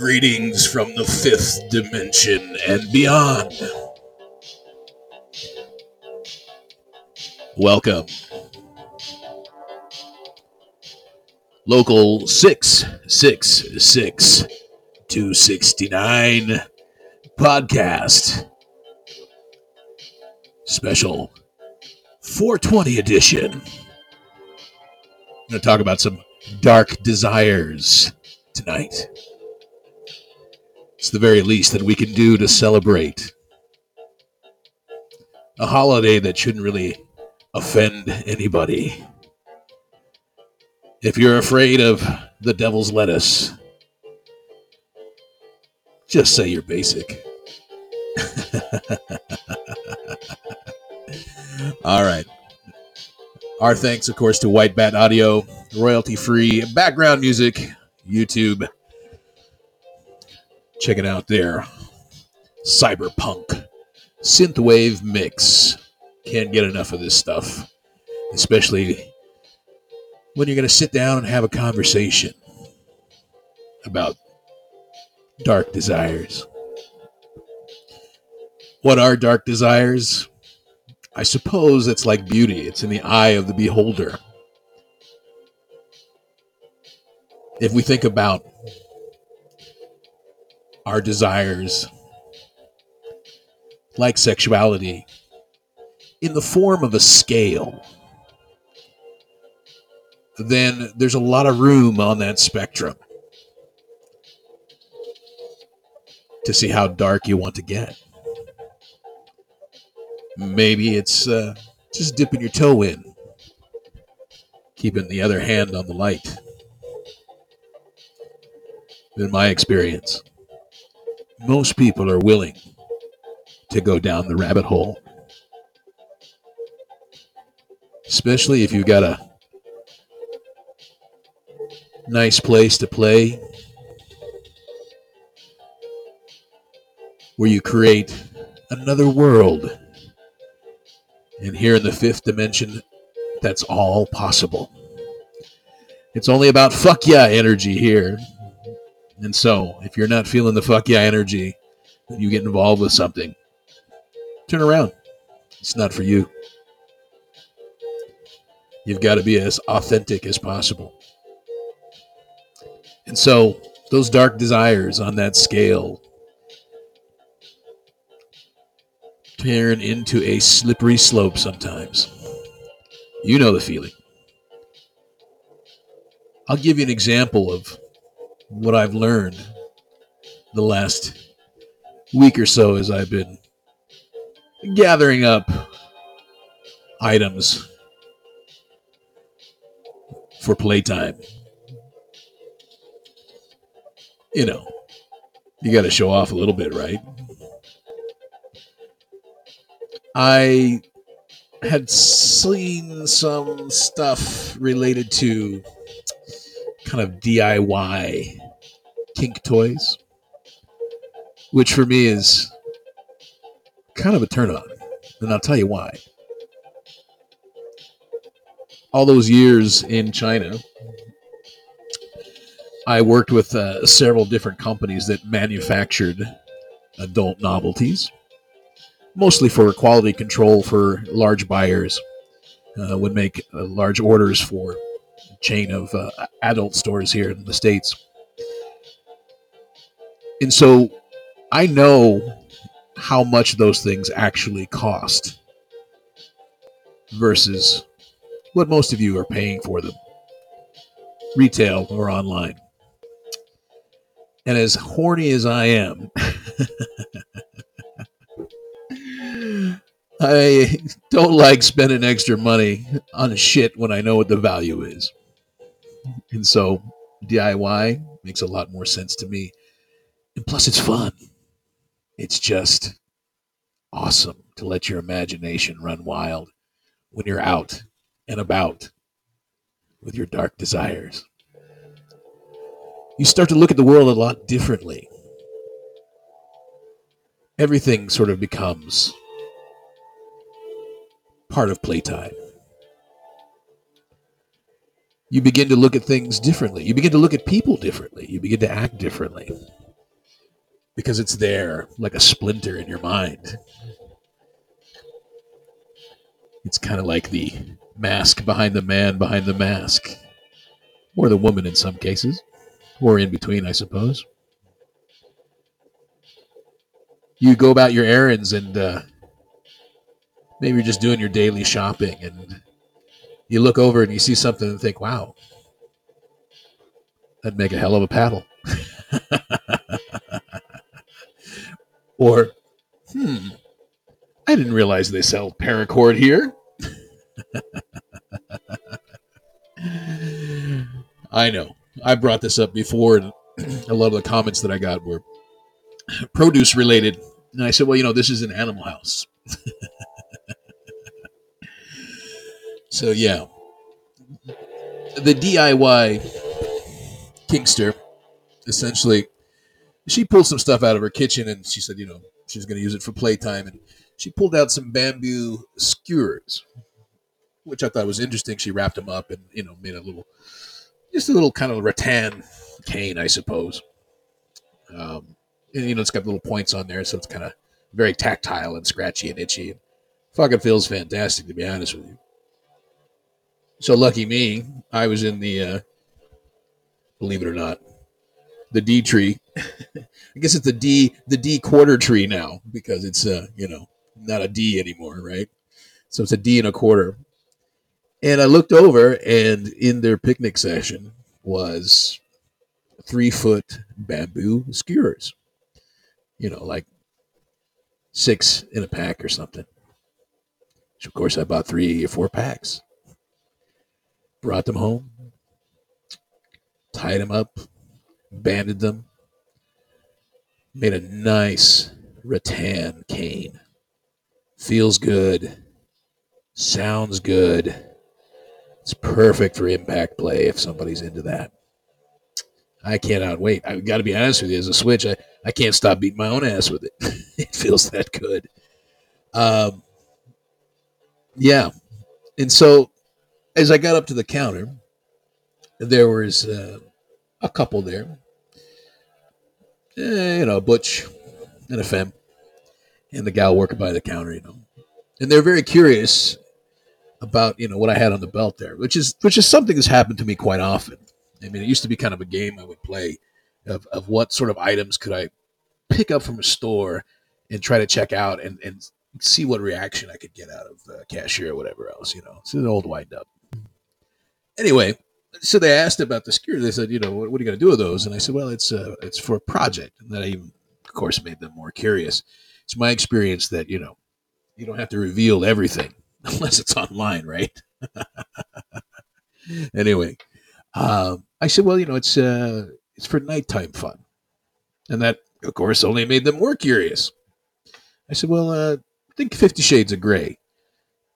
Greetings from the fifth dimension and beyond. Welcome. Local 666 269 podcast. Special 420 edition. I'm going to talk about some dark desires tonight. It's the very least that we can do to celebrate a holiday that shouldn't really offend anybody. If you're afraid of the devil's lettuce, just say you're basic. All right. Our thanks, of course, to White Bat Audio, royalty free background music, YouTube Check it out there. Cyberpunk synthwave mix. Can't get enough of this stuff, especially when you're going to sit down and have a conversation about dark desires. What are dark desires? I suppose it's like beauty, it's in the eye of the beholder. If we think about our desires, like sexuality, in the form of a scale, then there's a lot of room on that spectrum to see how dark you want to get. Maybe it's uh, just dipping your toe in, keeping the other hand on the light. In my experience, most people are willing to go down the rabbit hole. Especially if you've got a nice place to play where you create another world. And here in the fifth dimension, that's all possible. It's only about fuck yeah energy here. And so, if you're not feeling the fuck yeah energy when you get involved with something, turn around. It's not for you. You've got to be as authentic as possible. And so, those dark desires on that scale turn into a slippery slope sometimes. You know the feeling. I'll give you an example of what I've learned the last week or so as I've been gathering up items for playtime. You know, you got to show off a little bit, right? I had seen some stuff related to kind of DIY kink toys, which for me is kind of a turn on. And I'll tell you why. All those years in China, I worked with uh, several different companies that manufactured adult novelties, mostly for quality control for large buyers. Uh, would make uh, large orders for chain of uh, adult stores here in the states. And so I know how much those things actually cost versus what most of you are paying for them, retail or online. And as horny as I am, I don't like spending extra money on shit when I know what the value is. And so DIY makes a lot more sense to me. And plus, it's fun. It's just awesome to let your imagination run wild when you're out and about with your dark desires. You start to look at the world a lot differently. Everything sort of becomes part of playtime you begin to look at things differently. You begin to look at people differently. You begin to act differently. because it's there like a splinter in your mind. It's kind of like the mask behind the man behind the mask, or the woman in some cases, or in between, I suppose. You go about your errands and uh, maybe you're just doing your daily shopping and you look over and you see something and think, wow, that'd make a hell of a paddle. or, hmm, I didn't realize they sell paracord here. I know. I brought this up before, and a lot of the comments that I got were produce related. And I said, well, you know, this is an animal house. so, yeah. The DIY Kinkster, essentially, she pulled some stuff out of her kitchen and she said, you know, she's going to use it for playtime. And she pulled out some bamboo skewers, which I thought was interesting. She wrapped them up and, you know, made a little, just a little kind of rattan cane, I suppose. Um, and, you know, it's got little points on there, so it's kind of very tactile and scratchy and itchy. Fucking feels fantastic, to be honest with you. So lucky me, I was in the, uh, believe it or not, the D tree. I guess it's the D, the D quarter tree now because it's, uh, you know, not a D anymore, right? So it's a D and a quarter. And I looked over, and in their picnic session was three foot bamboo skewers you know, like six in a pack or something. Which of course I bought three or four packs. Brought them home, tied them up, banded them, made a nice rattan cane. Feels good, sounds good. It's perfect for impact play if somebody's into that. I cannot wait. I've got to be honest with you. As a Switch, I, I can't stop beating my own ass with it. it feels that good. Um, yeah. And so as I got up to the counter, there was uh, a couple there. Eh, you know, a Butch and a femme and the gal working by the counter, you know. And they're very curious about, you know, what I had on the belt there, which is which is something that's happened to me quite often. I mean, it used to be kind of a game I would play of, of what sort of items could I pick up from a store and try to check out and, and see what reaction I could get out of the cashier or whatever else, you know. It's an old wind up. Anyway, so they asked about the skewer. They said, you know, what, what are you going to do with those? And I said, well, it's uh, it's for a project. And that even, of course, made them more curious. It's my experience that, you know, you don't have to reveal everything unless it's online, right? anyway, um, I said, well, you know, it's uh, it's for nighttime fun, and that, of course, only made them more curious. I said, well, uh, think Fifty Shades of Grey,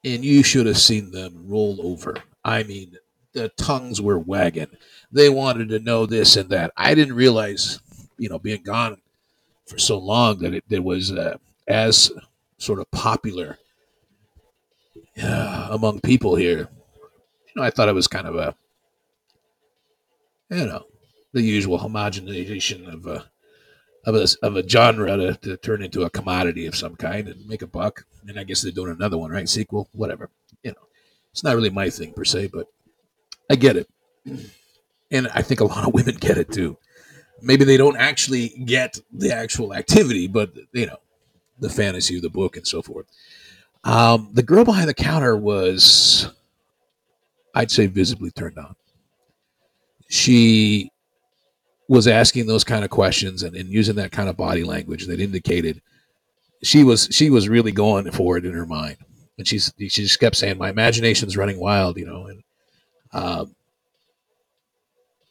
and you should have seen them roll over. I mean, the tongues were wagging. They wanted to know this and that. I didn't realize, you know, being gone for so long that it, it was uh, as sort of popular uh, among people here. You know, I thought it was kind of a you know, the usual homogenization of a of a, of a genre to, to turn into a commodity of some kind and make a buck. And I guess they're doing another one, right? Sequel, whatever. You know, it's not really my thing per se, but I get it. And I think a lot of women get it too. Maybe they don't actually get the actual activity, but you know, the fantasy of the book and so forth. Um, the girl behind the counter was, I'd say, visibly turned on she was asking those kind of questions and, and using that kind of body language that indicated she was she was really going for it in her mind and she's she just kept saying my imagination's running wild you know and um,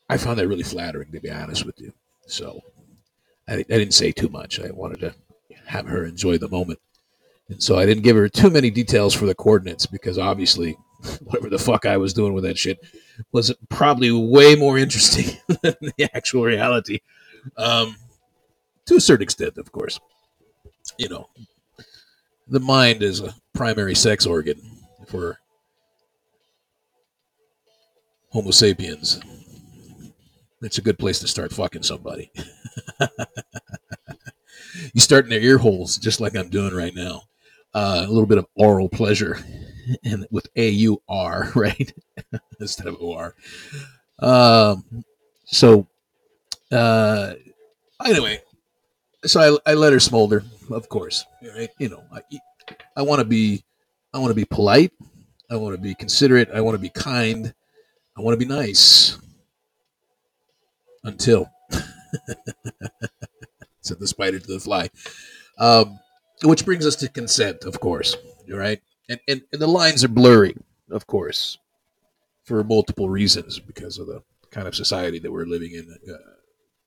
i found that really flattering to be honest with you so I, I didn't say too much i wanted to have her enjoy the moment and so i didn't give her too many details for the coordinates because obviously whatever the fuck i was doing with that shit was probably way more interesting than the actual reality. Um, to a certain extent, of course. You know, the mind is a primary sex organ for Homo sapiens. It's a good place to start fucking somebody. you start in their ear holes, just like I'm doing right now. Uh, a little bit of oral pleasure, and with A U R, right, instead of O R. Um, so, uh, anyway, so I, I let her smolder, of course. Right? You know, I, I want to be, I want to be polite. I want to be considerate. I want to be kind. I want to be nice. Until said the spider to the fly. Um, which brings us to consent, of course. Right, and, and and the lines are blurry, of course, for multiple reasons because of the kind of society that we're living in uh,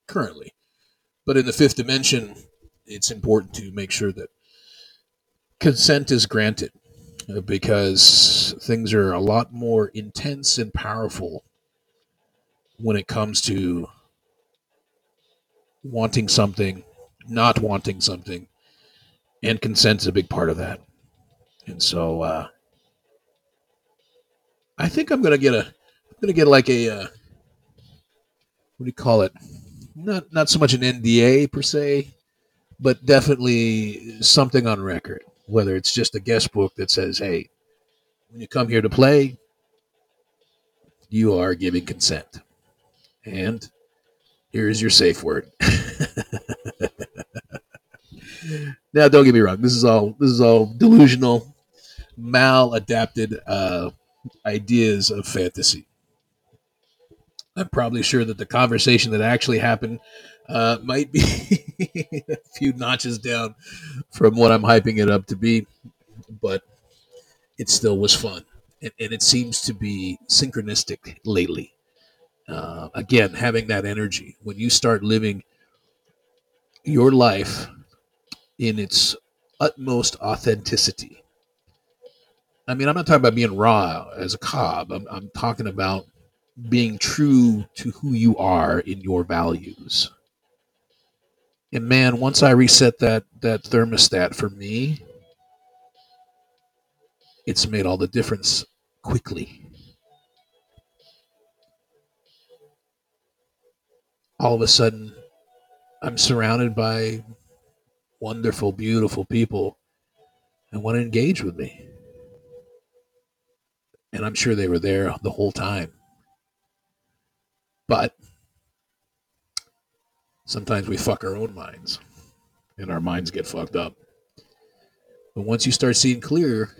currently. But in the fifth dimension, it's important to make sure that consent is granted because things are a lot more intense and powerful when it comes to wanting something, not wanting something, and consent is a big part of that. And so, uh, I think I'm gonna get a, I'm gonna get like a, uh, what do you call it? Not not so much an NDA per se, but definitely something on record. Whether it's just a guest book that says, "Hey, when you come here to play, you are giving consent," and here is your safe word. now, don't get me wrong. This is all this is all delusional, maladapted uh, ideas of fantasy. I'm probably sure that the conversation that actually happened uh, might be a few notches down from what I'm hyping it up to be, but it still was fun. And, and it seems to be synchronistic lately. Uh, again, having that energy. When you start living your life in its utmost authenticity. I mean, I'm not talking about being raw as a cob. I'm, I'm talking about being true to who you are in your values. And man, once I reset that that thermostat for me, it's made all the difference quickly. All of a sudden, I'm surrounded by wonderful, beautiful people and want to engage with me. And I'm sure they were there the whole time. But sometimes we fuck our own minds and our minds get fucked up. But once you start seeing clear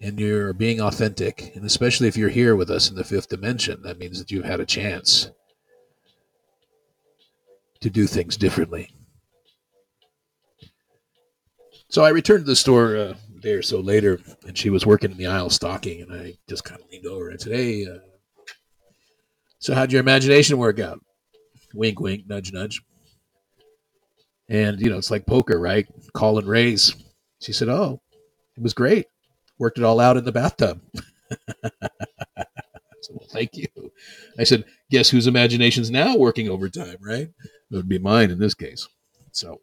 and you're being authentic, and especially if you're here with us in the fifth dimension, that means that you've had a chance to do things differently. So I returned to the store uh, a day or so later, and she was working in the aisle stocking, and I just kind of leaned over and said, "Hey, uh, so how'd your imagination work out?" Wink, wink, nudge, nudge. And you know, it's like poker, right? Call and raise. She said, "Oh, it was great. Worked it all out in the bathtub." I said, "Well, thank you." I said, "Guess whose imagination's now working overtime, right?" It would be mine in this case. So,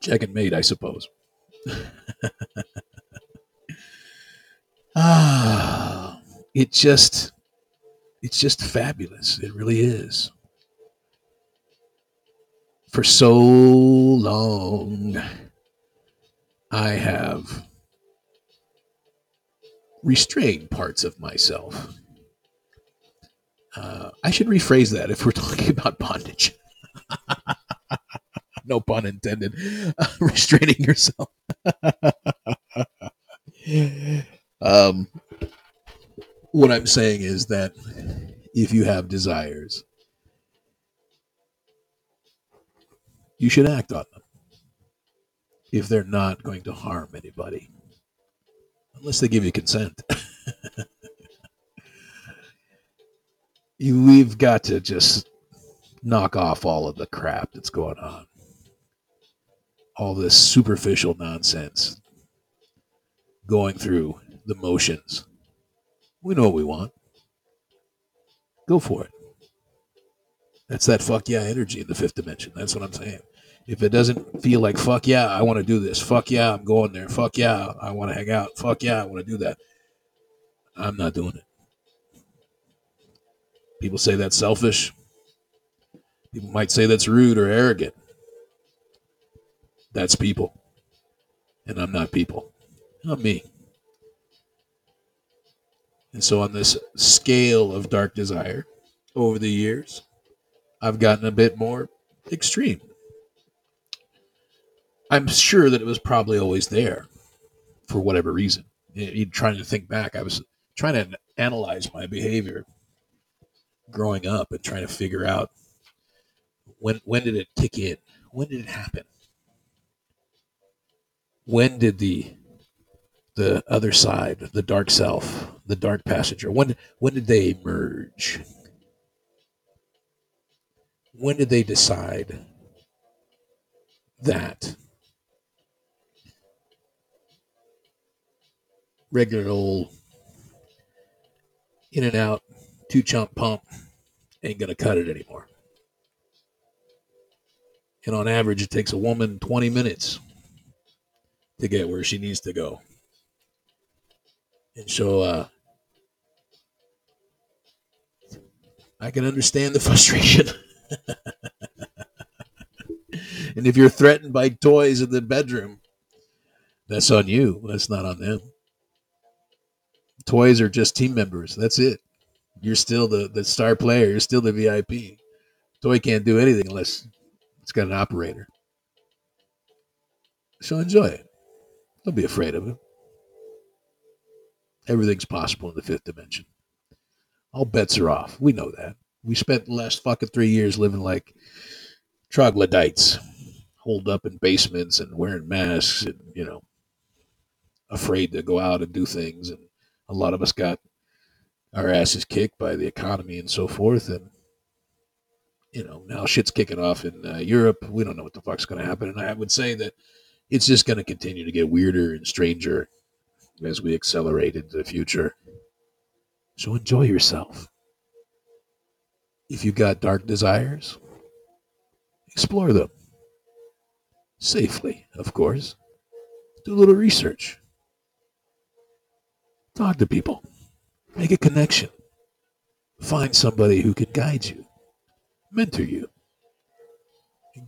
check and mate, I suppose. ah, it just, it's just fabulous. It really is. For so long, I have restrained parts of myself. Uh, I should rephrase that if we're talking about bondage. no pun intended. Uh, restraining yourself. um, what I'm saying is that if you have desires, you should act on them if they're not going to harm anybody, unless they give you consent. we've got to just knock off all of the crap that's going on. All this superficial nonsense going through the motions. We know what we want. Go for it. That's that fuck yeah energy in the fifth dimension. That's what I'm saying. If it doesn't feel like fuck yeah, I want to do this. Fuck yeah, I'm going there. Fuck yeah, I want to hang out. Fuck yeah, I want to do that. I'm not doing it. People say that's selfish. People might say that's rude or arrogant. That's people. And I'm not people. I'm me. And so, on this scale of dark desire over the years, I've gotten a bit more extreme. I'm sure that it was probably always there for whatever reason. Trying to think back, I was trying to analyze my behavior growing up and trying to figure out when when did it kick in? When did it happen? When did the the other side, the dark self, the dark passenger, when when did they merge? When did they decide that regular old in and out two chump pump ain't gonna cut it anymore. And on average, it takes a woman 20 minutes to get where she needs to go. And so uh, I can understand the frustration. and if you're threatened by toys in the bedroom, that's on you. That's not on them. Toys are just team members. That's it. You're still the, the star player. You're still the VIP. Toy can't do anything unless it's got an operator. So enjoy it. Don't be afraid of it. Everything's possible in the fifth dimension. All bets are off. We know that. We spent the last fucking three years living like troglodytes, holed up in basements and wearing masks and, you know, afraid to go out and do things. And a lot of us got our asses kicked by the economy and so forth. And, you know, now shit's kicking off in uh, Europe. We don't know what the fuck's going to happen. And I would say that it's just going to continue to get weirder and stranger as we accelerate into the future. So enjoy yourself. If you've got dark desires, explore them. Safely, of course. Do a little research. Talk to people. Make a connection. Find somebody who can guide you, mentor you,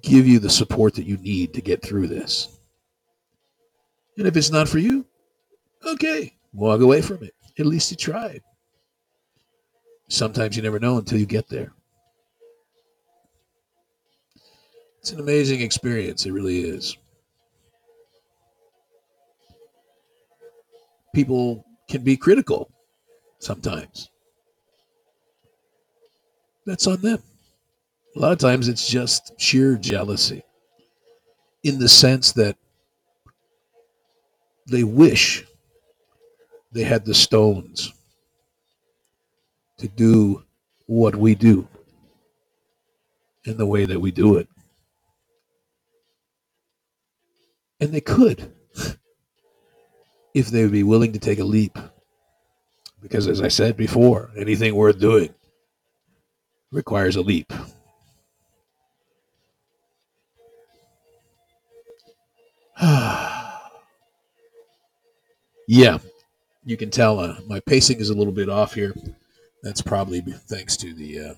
give you the support that you need to get through this. And if it's not for you, okay, walk away from it. At least you tried. Sometimes you never know until you get there. It's an amazing experience. It really is. People can be critical sometimes. That's on them. A lot of times it's just sheer jealousy in the sense that they wish they had the stones to do what we do in the way that we do it. And they could if they would be willing to take a leap. Because as I said before, anything worth doing requires a leap. yeah, you can tell uh, my pacing is a little bit off here. That's probably thanks to the uh,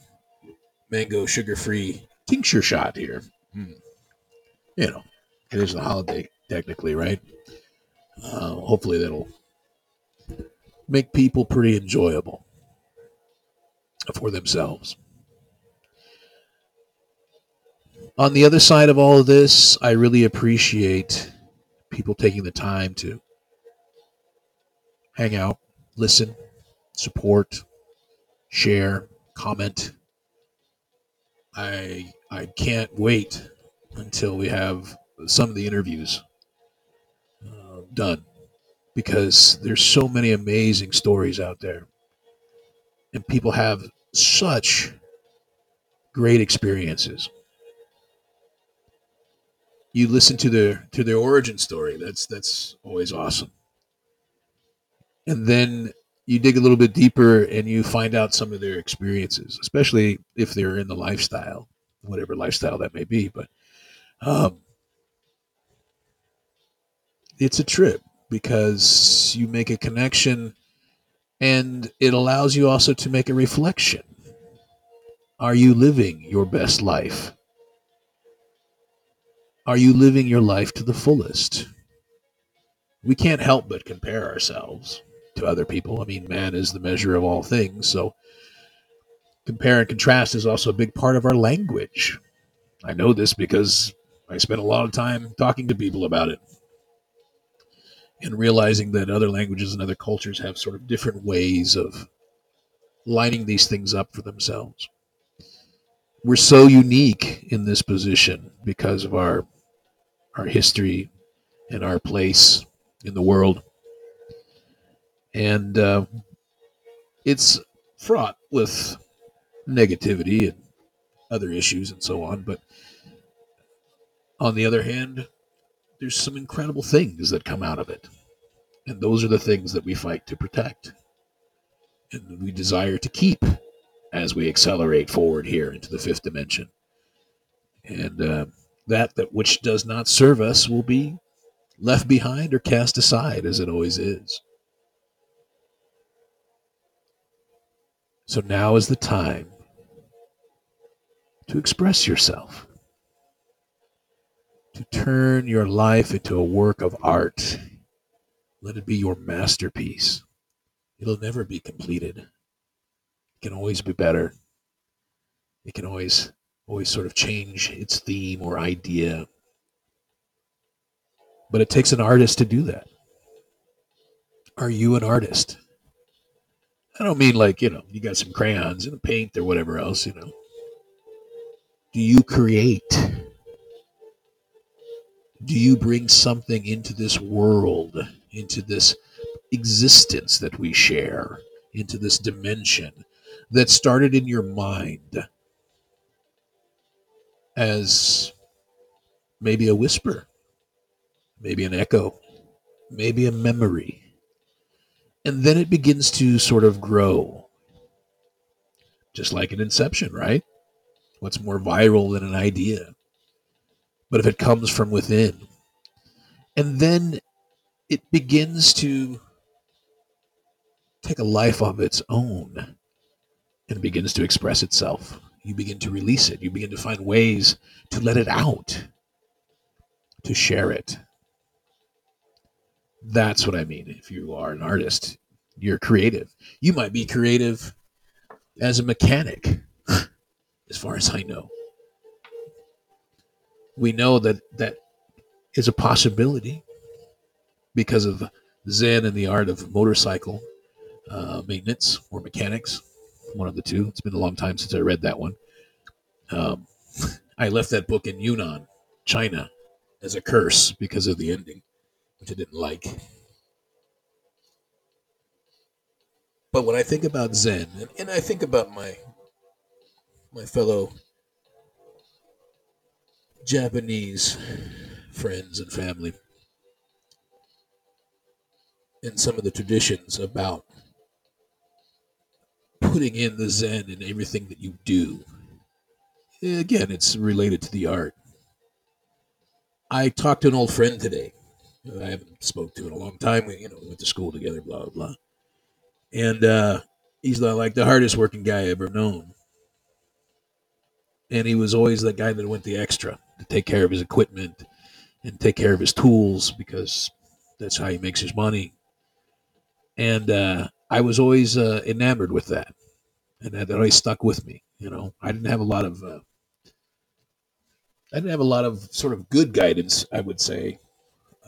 mango sugar free tincture shot here. Mm. You know, it is a holiday, technically, right? Uh, hopefully, that'll make people pretty enjoyable for themselves. On the other side of all of this, I really appreciate people taking the time to hang out, listen, support, share, comment. I I can't wait until we have some of the interviews uh, done because there's so many amazing stories out there and people have such great experiences. You listen to their to their origin story. That's that's always awesome. And then you dig a little bit deeper and you find out some of their experiences, especially if they're in the lifestyle, whatever lifestyle that may be. But um, it's a trip because you make a connection and it allows you also to make a reflection. Are you living your best life? Are you living your life to the fullest? We can't help but compare ourselves to other people. I mean, man is the measure of all things. So, compare and contrast is also a big part of our language. I know this because I spent a lot of time talking to people about it and realizing that other languages and other cultures have sort of different ways of lining these things up for themselves. We're so unique in this position because of our our history and our place in the world, and uh, it's fraught with negativity and other issues and so on. But on the other hand, there's some incredible things that come out of it. And those are the things that we fight to protect and we desire to keep as we accelerate forward here into the fifth dimension. And uh, that that which does not serve us will be left behind or cast aside, as it always is. So now is the time to express yourself to turn your life into a work of art. Let it be your masterpiece. It'll never be completed. It can always be better. It can always always sort of change its theme or idea. But it takes an artist to do that. Are you an artist? I don't mean like, you know, you got some crayons and paint or whatever else, you know. Do you create? do you bring something into this world, into this existence that we share, into this dimension that started in your mind as maybe a whisper, maybe an echo, maybe a memory. And then it begins to sort of grow. Just like an inception, right? What's more viral than an idea? but if it comes from within. And then it begins to take a life of its own and begins to express itself. You begin to release it. You begin to find ways to let it out, to share it. That's what I mean. If you are an artist, you're creative. You might be creative as a mechanic, as far as I know we know that that is a possibility because of Zen and the art of motorcycle uh, maintenance or mechanics, one of the two. It's been a long time since I read that one. Um, I left that book in Yunnan, China, as a curse because of the ending, which I didn't like. But when I think about Zen, and, and I think about my my fellow Japanese friends and family and some of the traditions about putting in the Zen in everything that you do. Eh, again, it's related to the art. I talked to an old friend today. I haven't spoke to in a long time. We, you know, went to school together, blah blah blah. And uh, he's like the hardest working guy I ever known. And he was always the guy that went the extra to take care of his equipment and take care of his tools because that's how he makes his money. And uh, I was always uh, enamored with that, and that, that, always stuck with me. You know, I didn't have a lot of, uh, I didn't have a lot of sort of good guidance. I would say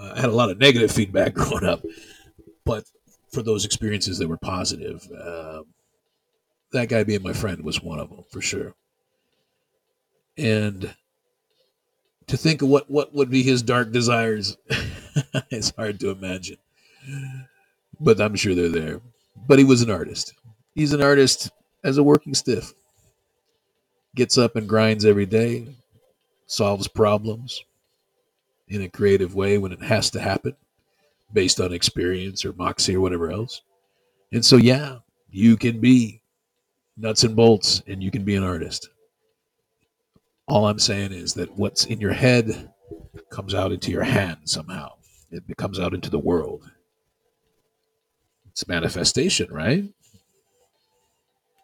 uh, I had a lot of negative feedback growing up, but for those experiences that were positive, uh, that guy being my friend was one of them for sure. And to think of what, what would be his dark desires it's hard to imagine. But I'm sure they're there. But he was an artist. He's an artist as a working stiff. Gets up and grinds every day, solves problems in a creative way when it has to happen, based on experience or moxie or whatever else. And so, yeah, you can be nuts and bolts and you can be an artist. All I'm saying is that what's in your head comes out into your hand somehow. It comes out into the world. It's manifestation, right?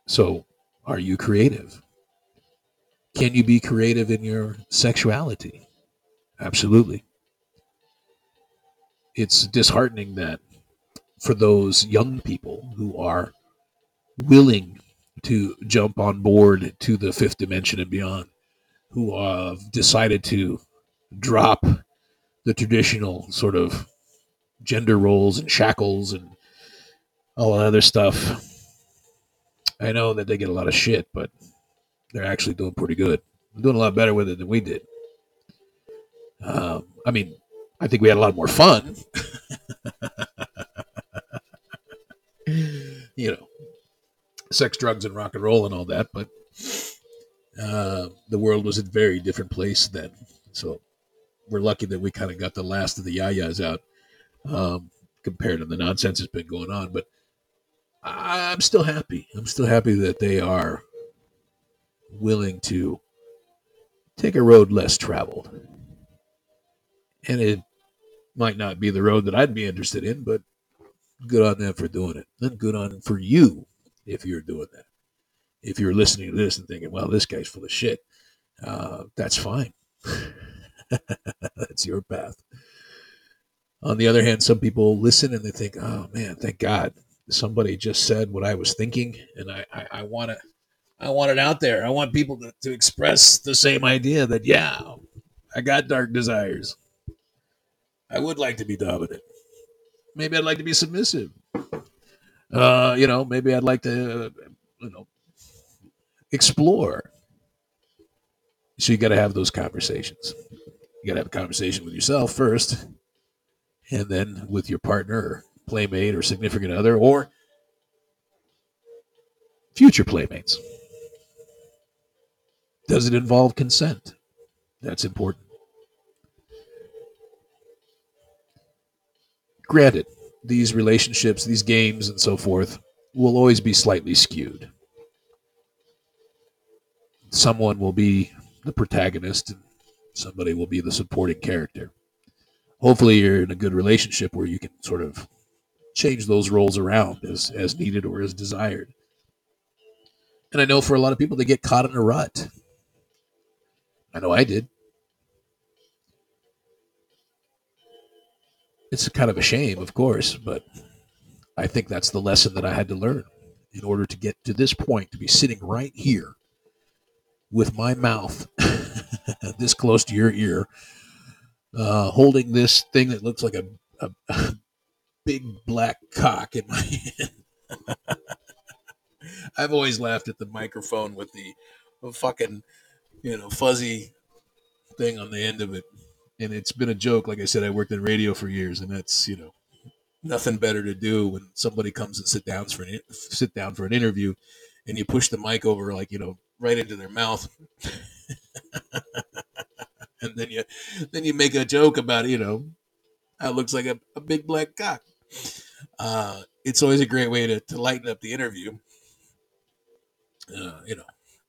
So, are you creative? Can you be creative in your sexuality? Absolutely. It's disheartening that for those young people who are willing to jump on board to the fifth dimension and beyond, who have decided to drop the traditional sort of gender roles and shackles and all that other stuff. I know that they get a lot of shit, but they're actually doing pretty good. They're doing a lot better with it than we did. Um, I mean, I think we had a lot more fun. you know, sex, drugs, and rock and roll and all that, but uh, the world was a very different place then. So we're lucky that we kind of got the last of the yayas out um, compared to the nonsense that's been going on. But I'm still happy. I'm still happy that they are willing to take a road less traveled. And it might not be the road that I'd be interested in, but good on them for doing it. And good on for you if you're doing that. If you're listening to this and thinking, well, this guy's full of shit, uh, that's fine. that's your path. On the other hand, some people listen and they think, oh man, thank God somebody just said what I was thinking. And I, I, I want to, I want it out there. I want people to, to express the same idea that, yeah, I got dark desires. I would like to be dominant. Maybe I'd like to be submissive. Uh, you know, maybe I'd like to, you know, explore. So you got to have those conversations. You got to have a conversation with yourself first, and then with your partner or playmate or significant other or future playmates. Does it involve consent? That's important. Granted, these relationships, these games, and so forth will always be slightly skewed. Someone will be the protagonist, and somebody will be the supporting character. Hopefully, you're in a good relationship where you can sort of change those roles around as, as needed or as desired. And I know for a lot of people, they get caught in a rut. I know I did. It's kind of a shame, of course, but I think that's the lesson that I had to learn in order to get to this point, to be sitting right here with my mouth this close to your ear, uh, holding this thing that looks like a, a big black cock in my hand. I've always laughed at the microphone with the fucking, you know, fuzzy thing on the end of it. And it's been a joke. Like I said, I worked in radio for years, and that's, you know, nothing better to do when somebody comes and sit down for an sit down for an interview, and you push the mic over like you know right into their mouth, and then you then you make a joke about you know how it looks like a, a big black cock. Uh, it's always a great way to, to lighten up the interview. Uh, you know,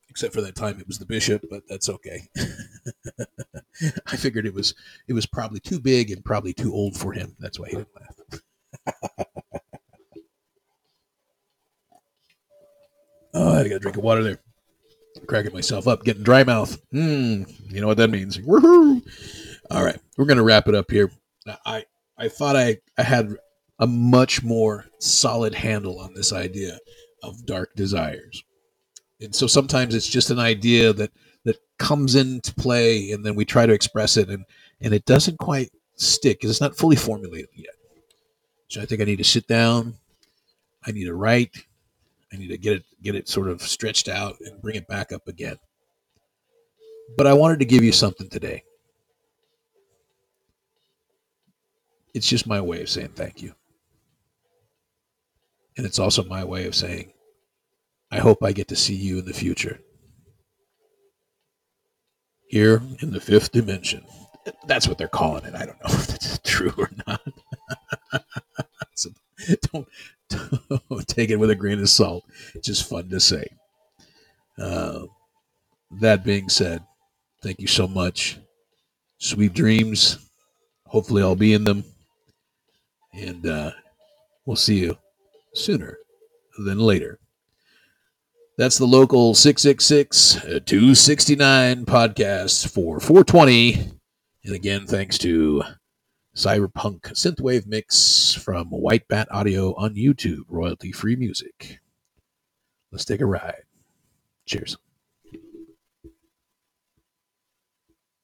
except for that time it was the bishop, but that's okay. I figured it was it was probably too big and probably too old for him. That's why he didn't laugh. oh, I got a drink of water there. Cracking myself up, getting dry mouth. Hmm, you know what that means. Woohoo! All right, we're gonna wrap it up here. I I thought I I had a much more solid handle on this idea of dark desires. And so sometimes it's just an idea that that comes into play and then we try to express it and and it doesn't quite stick because it's not fully formulated yet. So I think I need to sit down, I need to write, I need to get it get it sort of stretched out and bring it back up again. But I wanted to give you something today. It's just my way of saying thank you. And it's also my way of saying, I hope I get to see you in the future. Here in the fifth dimension. That's what they're calling it. I don't know if that's true or not. so don't, don't, take it with a grain of salt. It's just fun to say. Uh, that being said, thank you so much. Sweet dreams. Hopefully, I'll be in them. And uh, we'll see you sooner than later. That's the local 666 uh, 269 podcast for 420 And again, thanks to Cyberpunk Synthwave Mix from White Bat Audio on YouTube, royalty free music. Let's take a ride. Cheers.